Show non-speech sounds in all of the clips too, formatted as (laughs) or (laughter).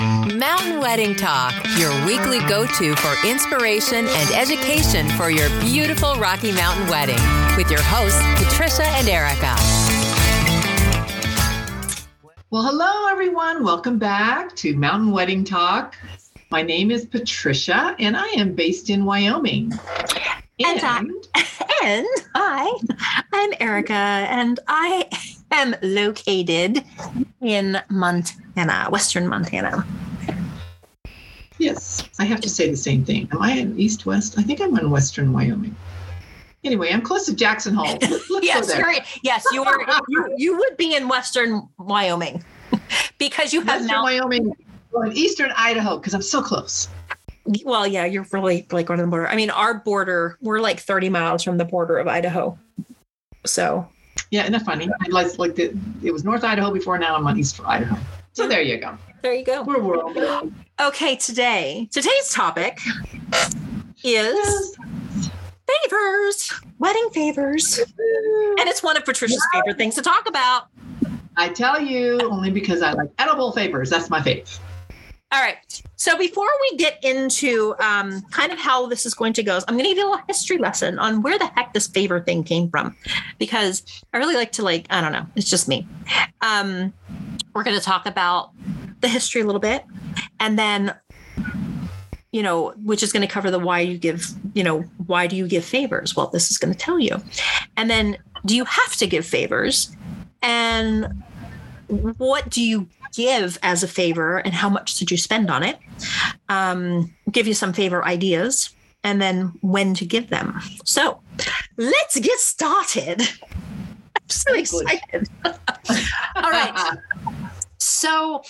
Mountain Wedding Talk, your weekly go to for inspiration and education for your beautiful Rocky Mountain wedding, with your hosts, Patricia and Erica. Well, hello, everyone. Welcome back to Mountain Wedding Talk. My name is Patricia, and I am based in Wyoming. And, and, I, and I, I'm Erica, and I am located in Montana, Western Montana. Yes, I have to say the same thing. Am I in East West? I think I'm in Western Wyoming. Anyway, I'm close to Jackson Hole. (laughs) Yes, yes, you are. you, you would be in Western Wyoming (laughs) because you have Western Mount- Wyoming, well, Eastern Idaho because I'm so close well, yeah, you're really like on the border. I mean, our border, we're like 30 miles from the border of Idaho. So, yeah, isn't that funny? I like, like the, it was North Idaho before, now I'm on East Idaho. So there you go. There you go. We're world. Okay, today, today's topic is favors, wedding favors. And it's one of Patricia's favorite things to talk about. I tell you, only because I like edible favors. That's my fave. All right. So before we get into um, kind of how this is going to go, I'm going to give you a little history lesson on where the heck this favor thing came from, because I really like to like I don't know, it's just me. Um, we're going to talk about the history a little bit, and then you know, which is going to cover the why you give, you know, why do you give favors? Well, this is going to tell you, and then do you have to give favors, and what do you give as a favor and how much did you spend on it? Um, give you some favor ideas and then when to give them. So let's get started. I'm so excited. (laughs) All right. So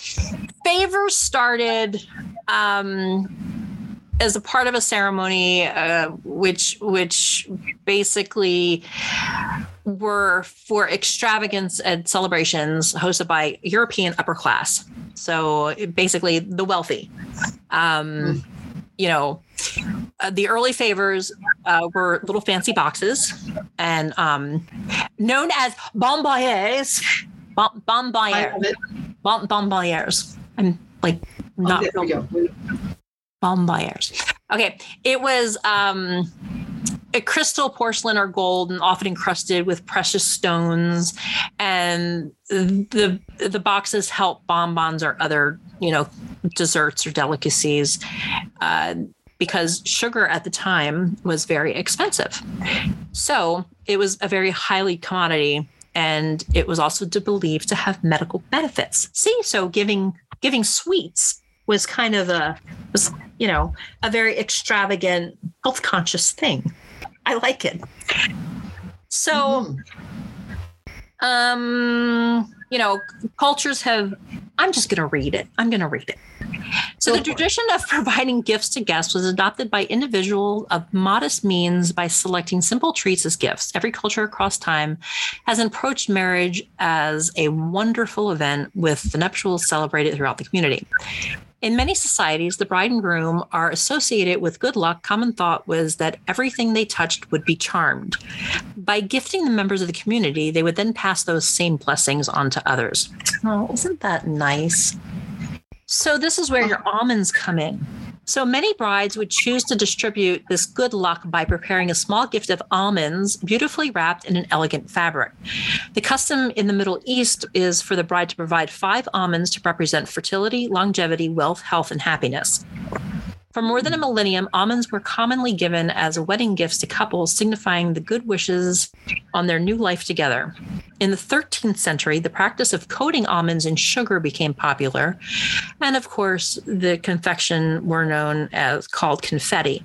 favors started um, as a part of a ceremony, uh, which which basically were for extravagance and celebrations hosted by European upper class. So basically, the wealthy. Um, you know, uh, the early favors uh, were little fancy boxes and um, known as bonbonnières. Bon- bonbonnières. Bon- bonbonnières. I'm like not. Oh, bonbonnières. Okay. It was. Um, a crystal, porcelain, or gold, and often encrusted with precious stones. And the the boxes help bonbons or other you know desserts or delicacies. Uh, because sugar at the time was very expensive. So it was a very highly commodity and it was also to believe to have medical benefits. See, so giving giving sweets was kind of a was you know a very extravagant health conscious thing. I like it. So, mm-hmm. um, you know, cultures have. I'm just going to read it. I'm going to read it. So, the tradition of providing gifts to guests was adopted by individuals of modest means by selecting simple treats as gifts. Every culture across time has approached marriage as a wonderful event with the nuptials celebrated throughout the community. In many societies, the bride and groom are associated with good luck. Common thought was that everything they touched would be charmed. By gifting the members of the community, they would then pass those same blessings on to others. Oh, isn't that nice? So, this is where your almonds come in. So many brides would choose to distribute this good luck by preparing a small gift of almonds, beautifully wrapped in an elegant fabric. The custom in the Middle East is for the bride to provide five almonds to represent fertility, longevity, wealth, health, and happiness. For more than a millennium, almonds were commonly given as wedding gifts to couples, signifying the good wishes on their new life together. In the 13th century, the practice of coating almonds in sugar became popular. And of course, the confection were known as called confetti.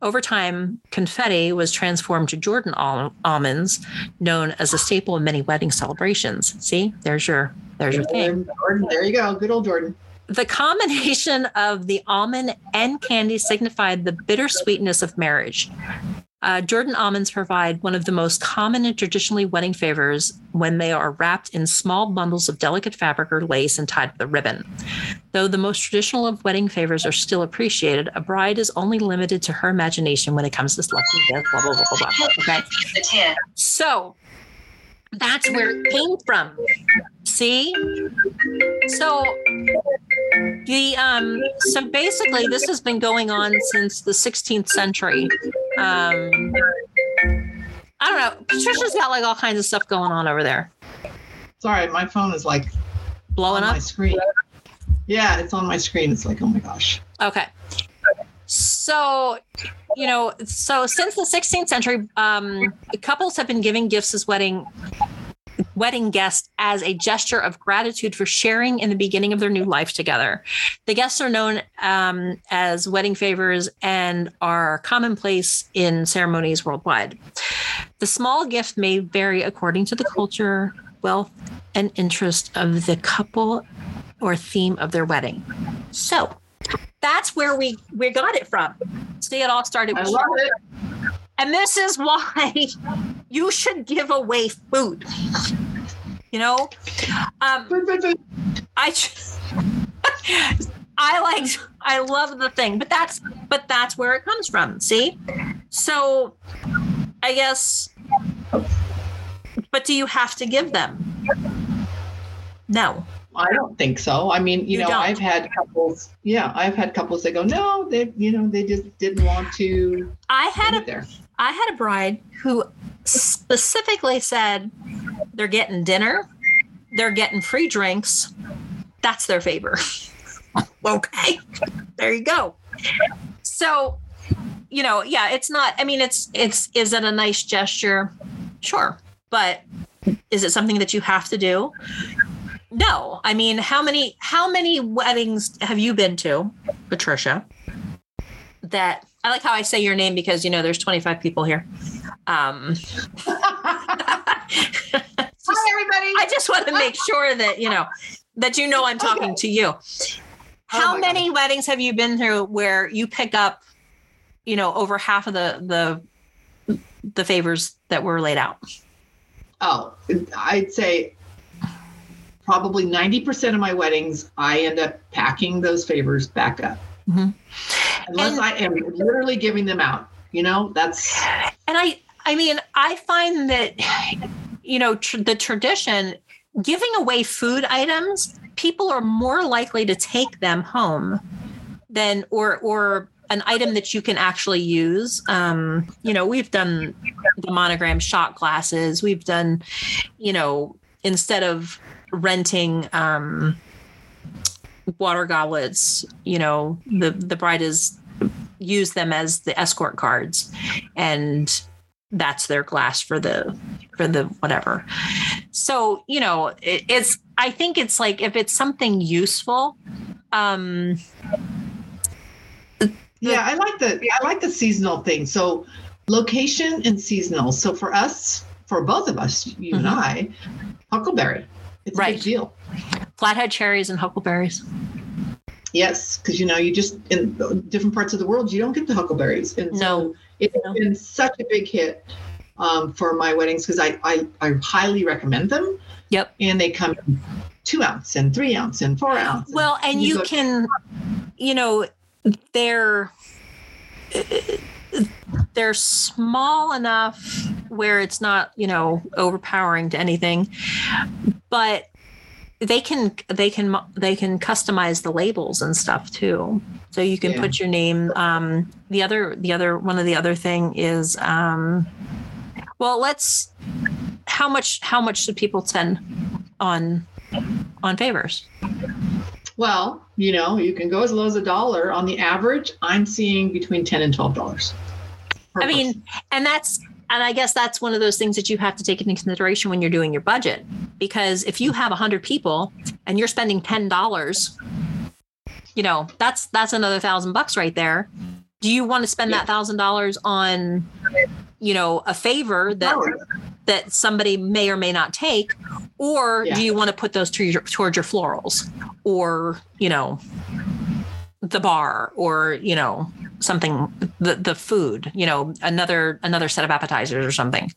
Over time, confetti was transformed to Jordan al- almonds, known as a staple in many wedding celebrations. See, there's your there's your thing. Jordan, there you go. Good old Jordan. The combination (laughs) of the almond and candy signified the bittersweetness of marriage. Uh, Jordan almonds provide one of the most common and traditionally wedding favors when they are wrapped in small bundles of delicate fabric or lace and tied with a ribbon. Though the most traditional of wedding favors are still appreciated, a bride is only limited to her imagination when it comes to selecting gifts, blah, blah, blah, blah, blah. Okay. So that's where it came from. See? So The um so basically this has been going on since the 16th century. Um I don't know. Patricia's got like all kinds of stuff going on over there. Sorry, my phone is like Blowing up. my screen. Yeah, it's on my screen. It's like, oh my gosh. Okay. So, you know, so since the 16th century, um, couples have been giving gifts as wedding wedding guests as a gesture of gratitude for sharing in the beginning of their new life together. The guests are known um, as wedding favors and are commonplace in ceremonies worldwide. The small gift may vary according to the culture, wealth, and interest of the couple or theme of their wedding. So that's where we we got it from. See, it all started With I love it. and this is why you should give away food. You know, um. I (laughs) I like I love the thing, but that's but that's where it comes from. See, so I guess, but do you have to give them? No. I don't think so. I mean, you, You know, don't. I've had couples. Yeah, I've had couples that go, no, they, you know, they just didn't want to I had a there. I had a bride who specifically said they're getting dinner, they're getting free drinks. That's their favor. (laughs) okay. There you go. So, you know, yeah, it's not I mean it's it's is it a nice gesture? Sure. But is it something that you have to do? No. I mean, how many how many weddings have you been to, Patricia? That I like how I say your name because you know there's 25 people here. Um, (laughs) Hi, everybody. I just want to make sure that you know that you know I'm talking to you. How my many weddings have you been through where you pick up, you know, over half of the the the favors that were laid out? Oh, I'd say probably 90% of my weddings, I end up packing those favors back up. Mhm. Unless And- I am literally giving them out. You know, that's and i i mean i find that you know tr- the tradition giving away food items people are more likely to take them home than or or an item that you can actually use. Um you know we've done the monogram shot glasses. We've done you know instead of renting um water goblets you know the the bride is use them as the escort cards and that's their glass for the for the whatever so you know it, it's i think it's like if it's something useful um yeah, I like the I like the seasonal thing. So location and seasonal. So for us, for both of us, you and Mhm. I, Huckleberry. It's a Right. big deal. flathead cherries and huckleberries Yes, because you know, you just in different parts of the world, you don't get the huckleberries, and so No. It's No. been such a big hit um, for my weddings because I, I I highly recommend them. Yep. And they come in two ounce and three ounce and four ounce. well and you go- can you know they're they're small enough where it's not you know overpowering to anything but they can they can they can customize the labels and stuff too so you can Yeah. put your name um the other the other one of the other thing is um well let's how much how much should people spend on on favors Well, you know, you can go as low as a dollar. On the average, I'm seeing between ten and twelve dollars. I mean, and that's and I guess that's one of those things that you have to take into consideration when you're doing your budget. Because if you have 100 people and you're spending $10, you know, that's that's another thousand bucks right there. Do you want to spend that thousand dollars on, you know, a favor that that somebody may or may not take, or Yeah. do you want to put those to your, towards your florals, or you know, the bar, or you know, something the the food, you know, another another set of appetizers or something,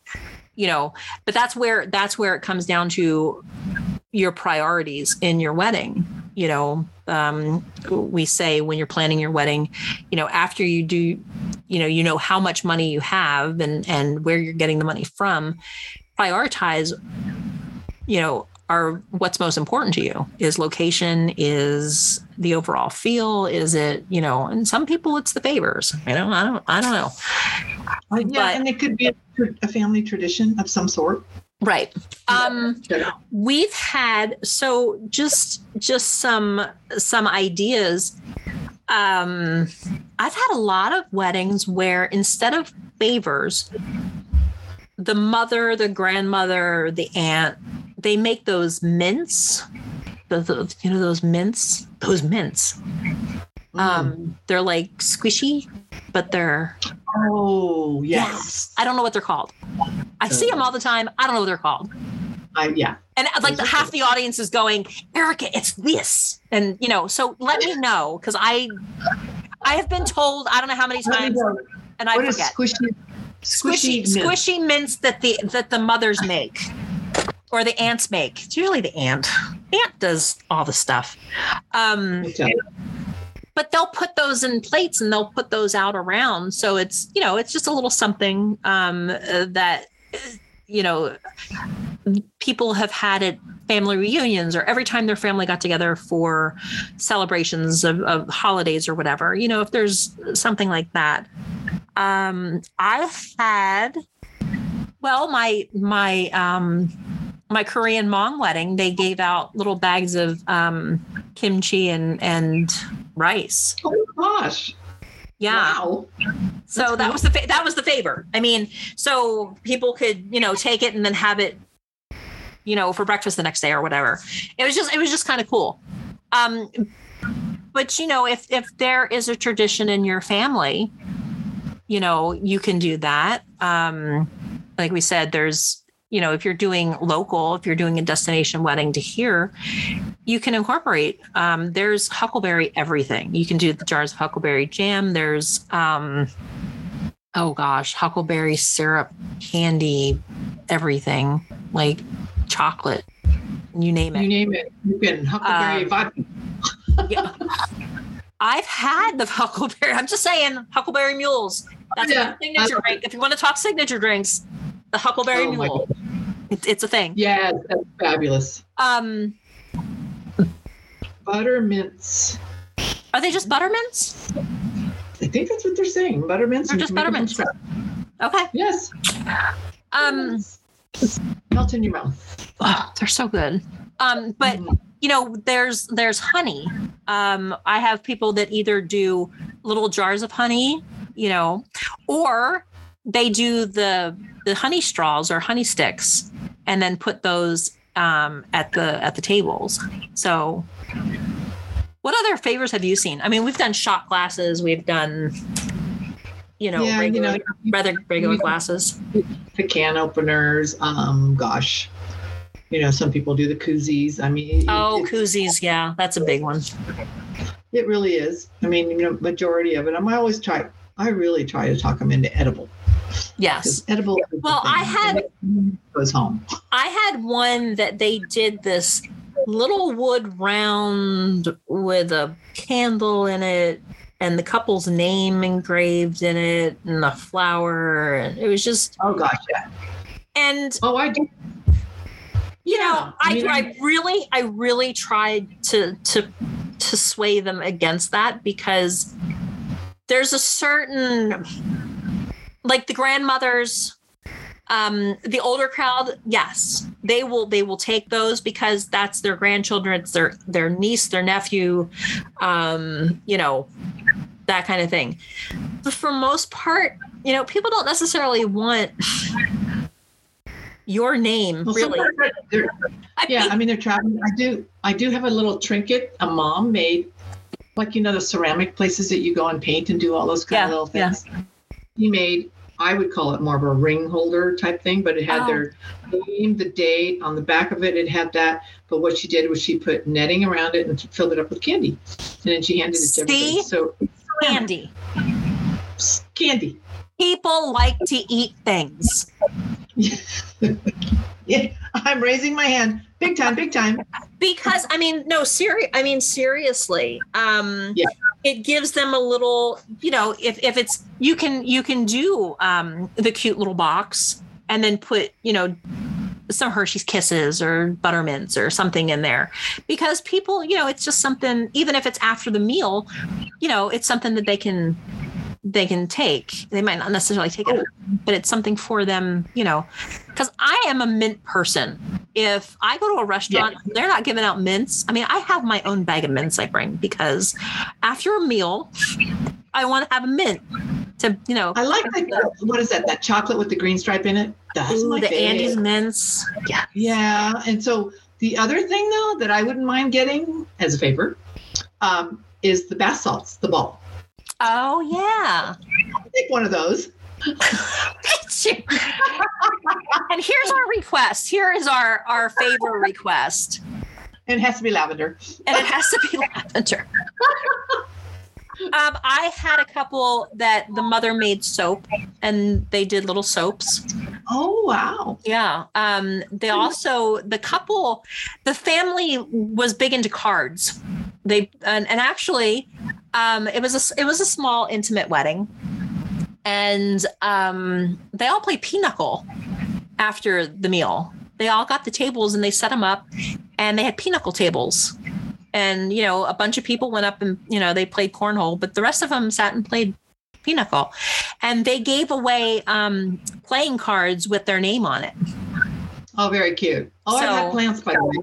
you know. But that's where that's where it comes down to your priorities in your wedding. You know, um, we say when you're planning your wedding, you know, after you do, you know, you know how much money you have and and where you're getting the money from. Prioritize, you know, are what's most important to you. Is location is the overall feel is it you know and some people it's the favors you know i don't i don't know. Uh, yeah, But- and it could be a, family tradition of some sort. right. Um we've had so just just some some ideas. Um i've had a lot of weddings where instead of favors the mother the grandmother the aunt they make those mints the, the, you know those mints those mints. Um they're like squishy but they're oh yes, i don't know what they're called. I see them all the time. I don't know what they're called. I, yeah. and uh, like the half the audience is going erica it's this. And you know so let me know because i i have been told i don't know how many times and i What forget. squishy? squishy mint? squishy mints that the that the mothers make or the aunts make it's usually the aunt. Aunt does all the stuff um Okay. but they'll put those in plates and they'll put those out around so it's you know it's just a little something um that you know people have had at family reunions or every time their family got together for celebrations of, of holidays or whatever you know if there's something like that um i've had well my my um my korean mom wedding they gave out little bags of um kimchi and and rice Oh gosh. yeah Wow. so That's that cool. was the fa- that was the favor. I mean, so people could you know take it and then have it, you know, for breakfast the next day or whatever. It was just it was just kind of cool. Um, but you know, if if there is a tradition in your family, you know, you can do that. Um, like we said, there's you know, if you're doing local, if you're doing a destination wedding to here, you can incorporate. Um, there's huckleberry everything. You can do the jars of huckleberry jam. There's um, oh gosh, huckleberry syrup, candy, everything like chocolate, you name it. You name it. You can huckleberry Um, vodka. (laughs) Yeah. I've had the (laughs) huckleberry. I'm just saying, huckleberry mules. That's Yeah, a signature drink. If you want to talk signature drinks, the huckleberry Oh my mule. It, it's a thing. Yes, that's fabulous. Um, Buttermints. are they just buttermints? I think that's what they're saying. Buttermints. They're just you can make them buttermints. Okay. Yes. Um, melt in your mouth. oh, they're so good. Um, but Mm. you know, there's there's honey. Um, I have people that either do little jars of honey, you know, or they do the the honey straws or honey sticks, and then put those um, at the at the tables. So, what other favors have you seen? I mean, we've done shot glasses, we've done, you know, yeah, you regular, know, rather regular you- glasses. the can openers. Um, gosh, you know, some people do the koozies. I mean, Oh, it, koozies, yeah, that's a big one. it really is. I mean, you know, majority of it. I'm, I always try. I really try to talk them into edible. Yes. Edible. Well. I had- goes home. I had one that they did this little wood round with a candle in it and the couple's name engraved in it and a flower and it was just Oh gosh, yeah. and Oh, I do. you know Yeah, I, I mean, I really I really tried to to to sway them against that because there's a certain like the grandmothers um the older crowd yes they will they will take those because that's their grandchildren it's their their niece their nephew um you know that kind of thing but for most part you know people don't necessarily want your name Well, really I yeah, I mean they're traveling. I do. I do have a little trinket a mom made, like you know the ceramic places that you go and paint and do all those kind Yeah, of little yeah. things. He made. I would call it more of a ring holder type thing, but it had Oh. their name, the date on the back of it. It had that. But what she did was she put netting around it and filled it up with candy, and then she handed it to everybody. So candy candy. people like to eat things (laughs) Yeah, I'm raising my hand, big time, big time. because i mean no serious i mean seriously um Yeah. it gives them a little you know if if it's you can you can do um the cute little box and then put you know some Hershey's Kisses or Buttermints or something in there because people, you know, it's just something, even if it's after the meal, you know, it's something that they can they can take. They might not necessarily take it, but it's something for them, you know. Because I am a mint person. If I go to a restaurant, yeah. they're not giving out mints. I mean, I have my own bag of mints I bring because after a meal, I want to have a mint to, you know. I like that. What is that? That chocolate with the green stripe in it? That's Ooh, my the favorite. Andes mints. Yeah. Yeah. And so the other thing though that I wouldn't mind getting as a favor um, is the bath salts, the ball. Oh yeah. Take one of those. and here's our request. Here is our our favor request. It has to be lavender. And it has to be lavender. Um, I had a couple that the mother made soap and they did little soaps. Oh wow. Yeah. Um, they also the couple, the family was big into cards. They and, and actually um, it was a it was a small intimate wedding, and um, they all played pinochle after the meal. They all got the tables and they set them up, and they had pinochle tables. And you know, a bunch of people went up and you know they played cornhole, but the rest of them sat and played pinochle, and they gave away um, playing cards with their name on it. Oh, very cute. Oh, so, I had plants by the way.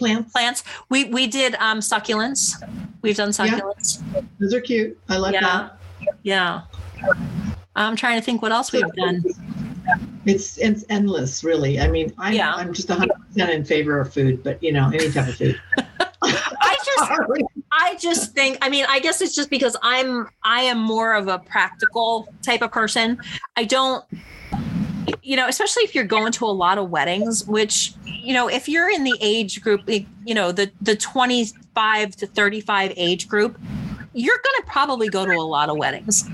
Plants. Plants. We we did um, succulents. We've done succulents. Yeah. Those are cute. I like yeah. that. Yeah. I'm trying to think what else we've done. It's it's endless, really. I mean, I'm yeah. I'm just 100 percent in favor of food, but you know, any type of food. (laughs) (laughs) I just I just think I mean, I guess it's just because I'm I am more of a practical type of person. I don't you know, especially if you're going to a lot of weddings, which, you know, if you're in the age group, you know, the the 25 to 35 age group, you're going to probably go to a lot of weddings.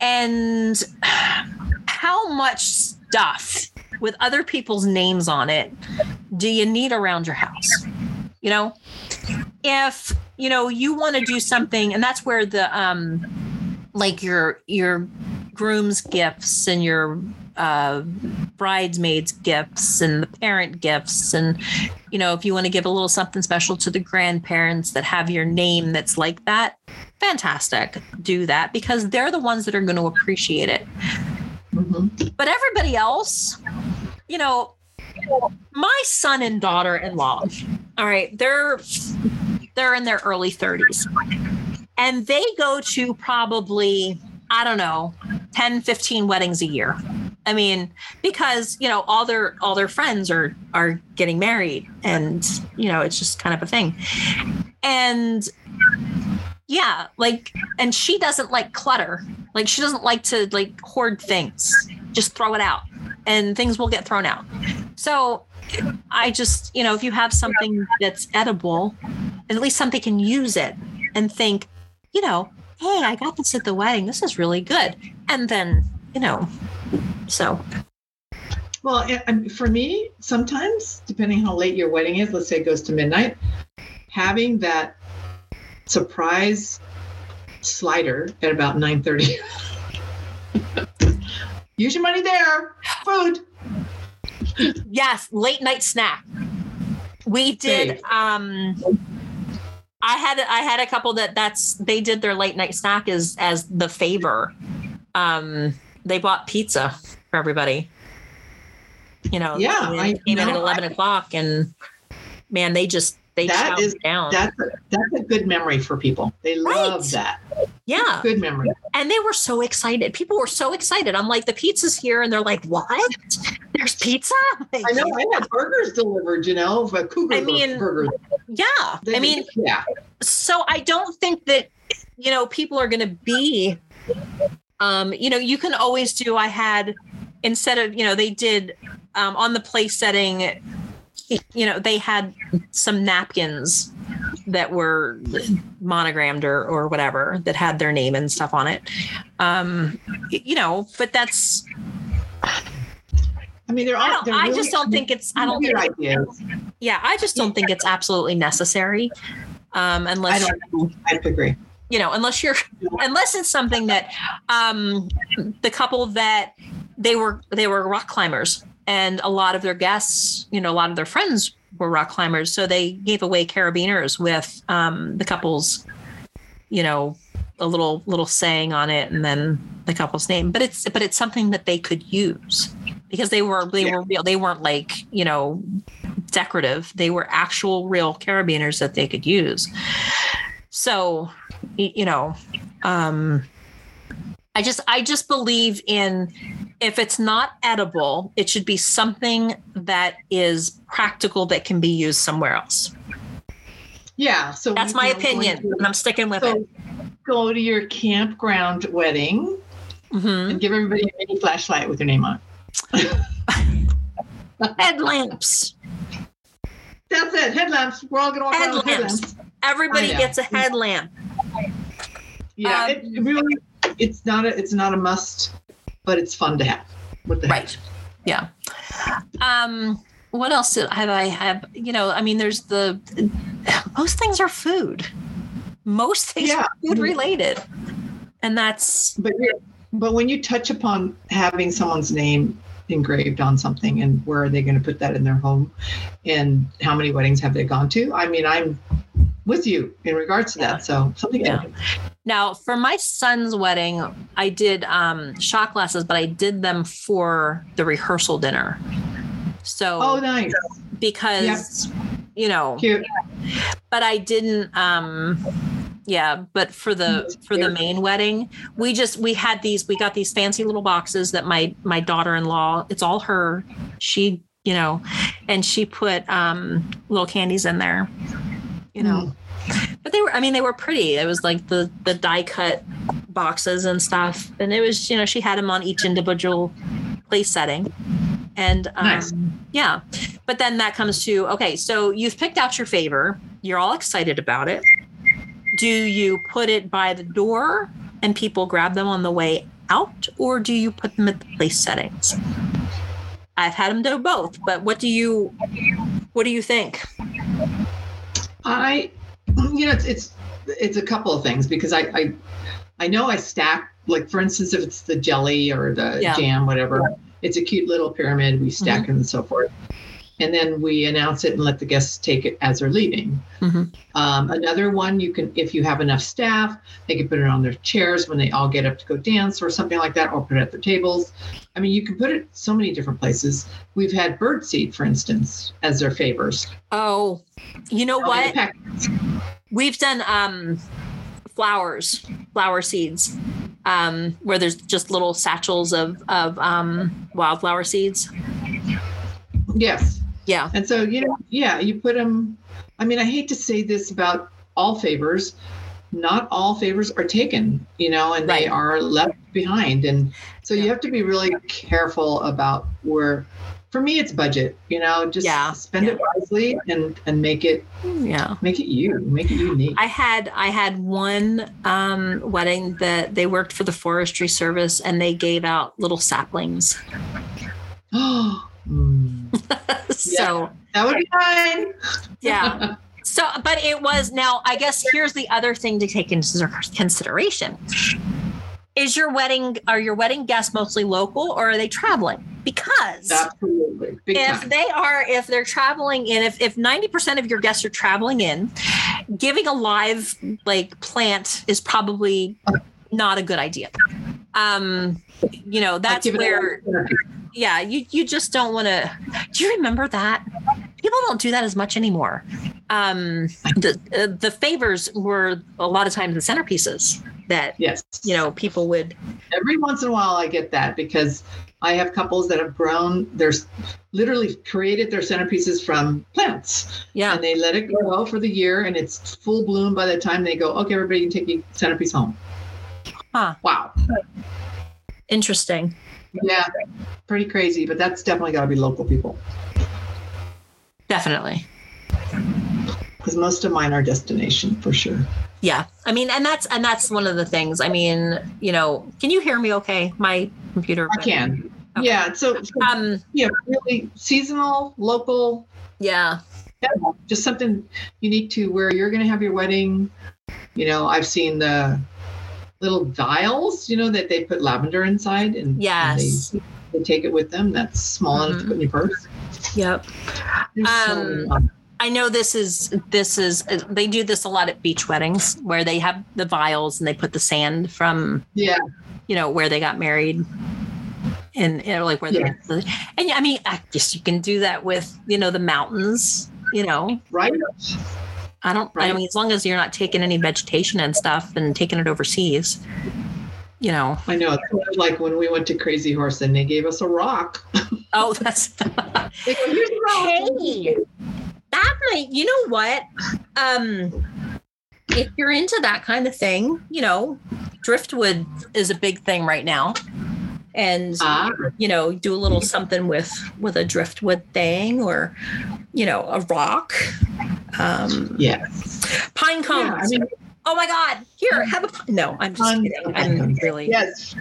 And how much stuff with other people's names on it do you need around your house? You know, if, you know, you want to do something and that's where the um like your your groom's gifts and your uh, bridesmaids gifts and the parent gifts. And you know if you want to give a little something special to the grandparents that have your name that's like that fantastic. Do that because they're the ones that are going to appreciate it. Mm-hmm. but everybody else you know my son and daughter-in-law all right they're they're in their early 30s and they go to probably i don't know 10 15 weddings a year I mean, because you know all their all their friends are are getting married, and you know it's just kind of a thing. And yeah, like, and she doesn't like clutter. Like she doesn't like to like hoard things. Just throw it out, and things will get thrown out. So I just you know if you have something that's edible, at least something can use it and think, you know, hey, I got this at the wedding. This is really good, and then you know so, well, for me, sometimes, depending how late your wedding is, let's say it goes to midnight, having that surprise slider at about 9:30. (laughs) Use your money there. Food. Yes, late night snack. We did um I had I had a couple that that's they did their late night snack as as the favor. Um they bought pizza for everybody. You know, yeah, I came in at eleven I, o'clock, and man, they just they that is down. That's a, that's a good memory for people. They love right. that. Yeah, good memory. And they were so excited. People were so excited. I'm like, the pizza's here, and they're like, "What? There's pizza?" (laughs) Like, I know. I had burgers delivered. You know, but Cougar I mean, burgers. Yeah, they, I mean, yeah. So I don't think that you know people are going to be um, you know, you can always do. I had instead of you know they did um, on the place setting. You know, they had some napkins that were monogrammed or or whatever that had their name and stuff on it. Um, you know, but that's. I mean, they're all. I, they're really, just don't think it's. I don't think. Ideas. Yeah, I just don't think it's absolutely necessary. Um, unless I don't. I agree you know unless you're unless it's something that um the couple that they were they were rock climbers and a lot of their guests, you know, a lot of their friends were rock climbers, so they gave away carabiners with um, the couple's, you know, a little little saying on it, and then the couple's name. But it's but it's something that they could use because they were they Yeah. were real. They weren't like you know decorative. They were actual real carabiners that they could use. So, you know, um, I just I just believe in if it's not edible, it should be something that is practical that can be used somewhere else. Yeah. So That's my opinion, to- and I'm sticking with so it. go to your campground wedding Mhm. and give everybody a mini flashlight with your name on. (laughs) Headlamps. That's it. Headlamps. We're all gonna walk around with Headlamps. headlamps. Everybody gets a headlamp. Yeah. Um, it, really. It's not a. It's not a must, but it's fun to have. What the heck? Right. Yeah. Um, what else have I have? You know, I mean, there's the most things are food. Most things Yeah. are food related. And that's But but when you touch upon having someone's name engraved on something and where are they going to put that in their home and how many weddings have they gone to? I mean, I'm with you in regards to Yeah. that. So something. Yeah. Now, for my son's wedding, I did um, shot glasses, but I did them for the rehearsal dinner. So, Oh, nice. because, you know, Cute. but I didn't, um, yeah, but for the for the main wedding, we just we had these we got these fancy little boxes that my my daughter-in-law, it's all her. She, you know, and she put um little candies in there. You know, but they were i mean they were pretty. It was like the the die cut boxes and stuff. And it was you know she had them on each individual place setting. And um, Nice. yeah. But then that comes to okay so you've picked out your favor. You're all excited about it. Do you put it by the door and people grab them on the way out? Or do you put them at the place settings? I've had them do both but what do you what do you think I, you know, it's it's it's a couple of things because I I, I know I stack like for instance if it's the jelly or the Yeah. jam whatever, it's a cute little pyramid. We stack Mm-hmm. and so forth, and then we announce it and let the guests take it as they're leaving. Mhm. Um, another one you can if you have enough staff, they can put it on their chairs when they all get up to go dance or something like that, or put it at their tables. I mean, you can put it so many different places. We've had birdseed, for instance, as their favors. oh you know what We've done um flowers, flower seeds, um, where there's just little satchels of of um wildflower seeds. Yes. Yeah. And so, you know, yeah, you put them. I mean, I hate to say this about all favors. Not all favors are taken, you know, and they are left behind. And so you have to be really careful about where, for me, it's budget, you know, just Yeah. spend it wisely and, and make it, Yeah. make it you, make it unique. I had I had one um wedding that they worked for the forestry service and they gave out little saplings. Oh, (gasps) mm, (laughs) so that would be fine. yeah. (laughs) So, but it was now, I guess here's the other thing to take into consideration. Is your wedding, are your wedding guests mostly local or are they traveling? Because Absolutely. Big if time. they are, if they're traveling in, if, if 90% of your guests are traveling in, giving a live like plant is probably not a good idea. Um, you know, that's give it a- where yeah you you just don't want to do you remember that people don't do that as much anymore um the uh, the favors were a lot of times the centerpieces that Yes. you know people would every once in a while I get that because I have couples that have grown, they're literally created their centerpieces from plants yeah and they let it grow for the year and it's full bloom by the time they go, okay, everybody can take your centerpiece home. Huh. Wow. interesting Yeah. Pretty crazy, but that's definitely got to be local people definitely because most of mine are destination for sure. yeah i mean and that's and that's one of the things i mean you know can you hear me okay my computer I can. Okay. Yeah. So, so, um yeah, really seasonal, local, yeah yeah, just something unique to where you're going to have your wedding. You know, I've seen the little vials, you know, that they put lavender inside, and, and they they take it with them. That's small enough to Mhm. put in your purse. Yep. There's so Um. I know this is this is they do this a lot at beach weddings where they have the vials and they put the sand from yeah, you know where they got married and you know, like where Yeah. they and I mean I guess you can do that with you know the mountains you know right. I don't I mean as long as you're not taking any vegetation and stuff and taking it overseas you know I know. It's like when we went to Crazy Horse and they gave us a rock. (laughs) oh that's (laughs) They Here's a rock. Hey, that might, you know what? Um, if you're into that kind of thing, you know, driftwood is a big thing right now. And Ah, you know, do a little something with with a driftwood thing or you know, a rock. Um yes. pine cones. Yeah, I mean, oh my god. Here, have a pine. No, I'm just Pine kidding. I'm really yes.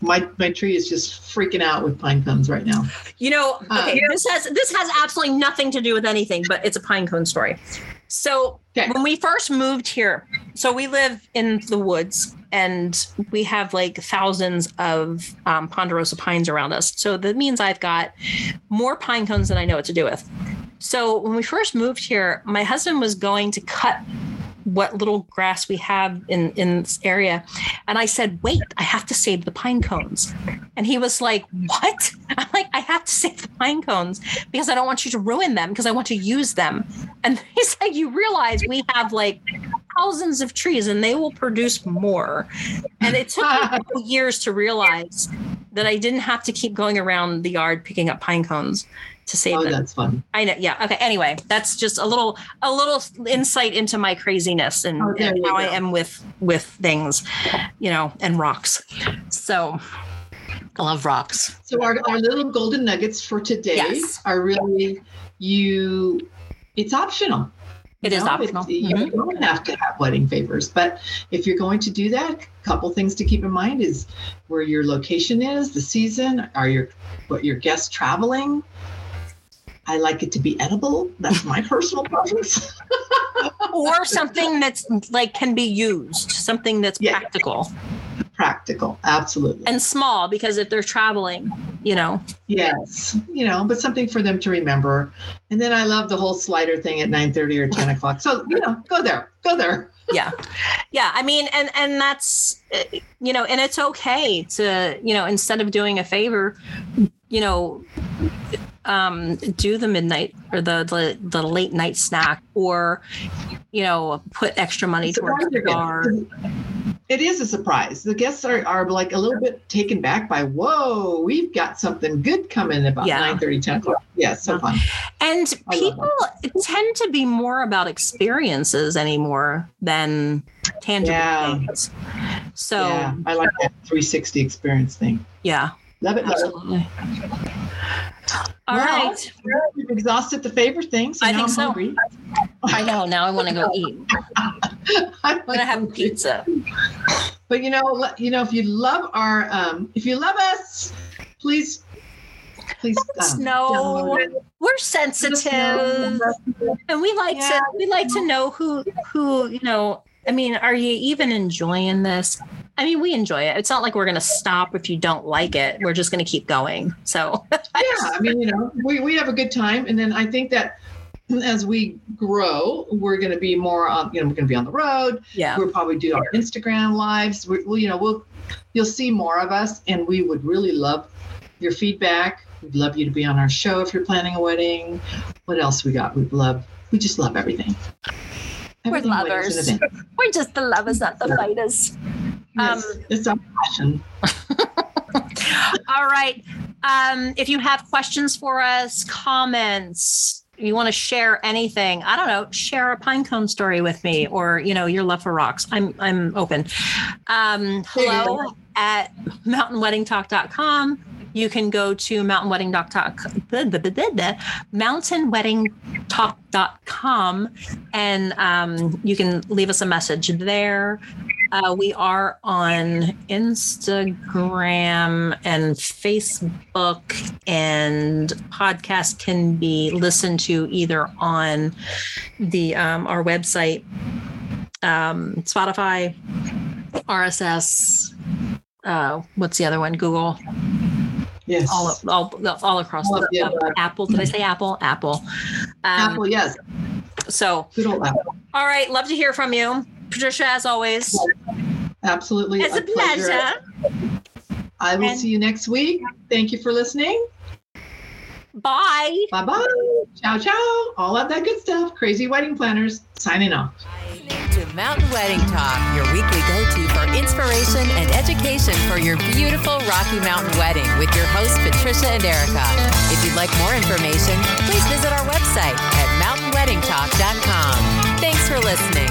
My my tree is just freaking out with pine cones right now. You know, Uh, okay, this has this has absolutely nothing to do with anything, but it's a pine cone story. So Okay. when we first moved here, so we live in the woods and we have like thousands of um, ponderosa pines around us. So that means I've got more pine cones than I know what to do with. So when we first moved here, my husband was going to cut what little grass we have in in this area. And i said wait i have to save the pine cones. And he was like what? (laughs) I'm like i have to save the pine cones because i don't want you to ruin them because i want to use them. And (laughs) he's like you realize we have like thousands of trees and they will produce more. And it took me a (laughs) couple years to realize that i didn't have to keep going around the yard picking up pine cones to save Oh, them that's fun. I know. Yeah. Okay. Anyway, that's just a little a little insight into my craziness and, Oh, and how I am with with things, you know, and rocks. So I love rocks. So our, our little golden nuggets for today Yes. are really you. It's optional. It You is know, optional. You Mhm. don't have to have wedding favors, but if you're going to do that, a couple things to keep in mind is where your location is, the season, are your what your guests traveling. I like it to be edible. That's my (laughs) personal preference. Or something that's like can be used, something that's Yeah. practical Practical, absolutely. and small because if they're traveling, you know. Yes, you know, but something for them to remember. And then I love the whole slider thing at 9:30 or 10 o'clock. So, you know, go there, go there. yeah yeah i mean and and that's you know and it's okay to you know instead of doing a favor you know um do the midnight or the the, the late night snack or you know put extra money towards the bar It is a surprise. The guests are, are like a little bit taken back by, whoa, we've got something good coming about Yeah. 9:30, 10 o'clock. Yeah, so fun. and I people tend to be more about experiences anymore than tangible Yeah. things so yeah, I like that 360 experience thing. yeah Love it. Love it. All Well, right. We've exhausted the favor thing. So I think I'm so. hungry. i know now i want to go eat (laughs) I'm i'm gonna have pizza But you know, you know, if you love our, um, if you love us, please, please us um, know. we're Let us know. sensitive and we like Yeah. to we like to know who who you know i mean are you even enjoying this i mean we enjoy it. It's not like we're going to stop if you don't like it. We're just going to keep going. So (laughs) yeah i mean you know we, we have a good time. And then i think that as we grow we're going to be more on you know we're going to be on the road. Yeah. We'll probably do our instagram lives. We, we'll you know we'll you'll see more of us. And we would really love your feedback. We'd love you to be on our show if you're planning a wedding. What else we got? We'd love we just love everything. We're Everything lovers. (laughs) we're just the lovers not the fighters Yes, Um, it's our passion. (laughs) All right. Um if you have questions for us comments you want to share anything i don't know share a pinecone story with me or you know your love for rocks. I'm i'm open. Um hello at mountainweddingtalk.com you can go to mountainweddingtalk.com mountainweddingtalk.com and um, you can leave us a message there uh, we are on Instagram and Facebook, and podcast can be listened to either on the um, our website, um, Spotify, RSS. Uh, what's the other one? Google. Yes. all all, all across All the the uh, apple. Did I say apple? Apple. Um, Apple, yes. So, Good old apple. all right, love to hear from you, Patricia. As always, Absolutely. it's a pleasure. I will And- see you next week. Thank you for listening. Bye. Bye bye. Ciao, ciao. All of that good stuff. Crazy wedding planners signing off. To Mountain Wedding Talk, your weekly go to for inspiration and education for your beautiful Rocky Mountain wedding with your hosts, Patricia and Erica. If you'd like more information, please visit our website at mountainweddingtalk.com. Thanks for listening.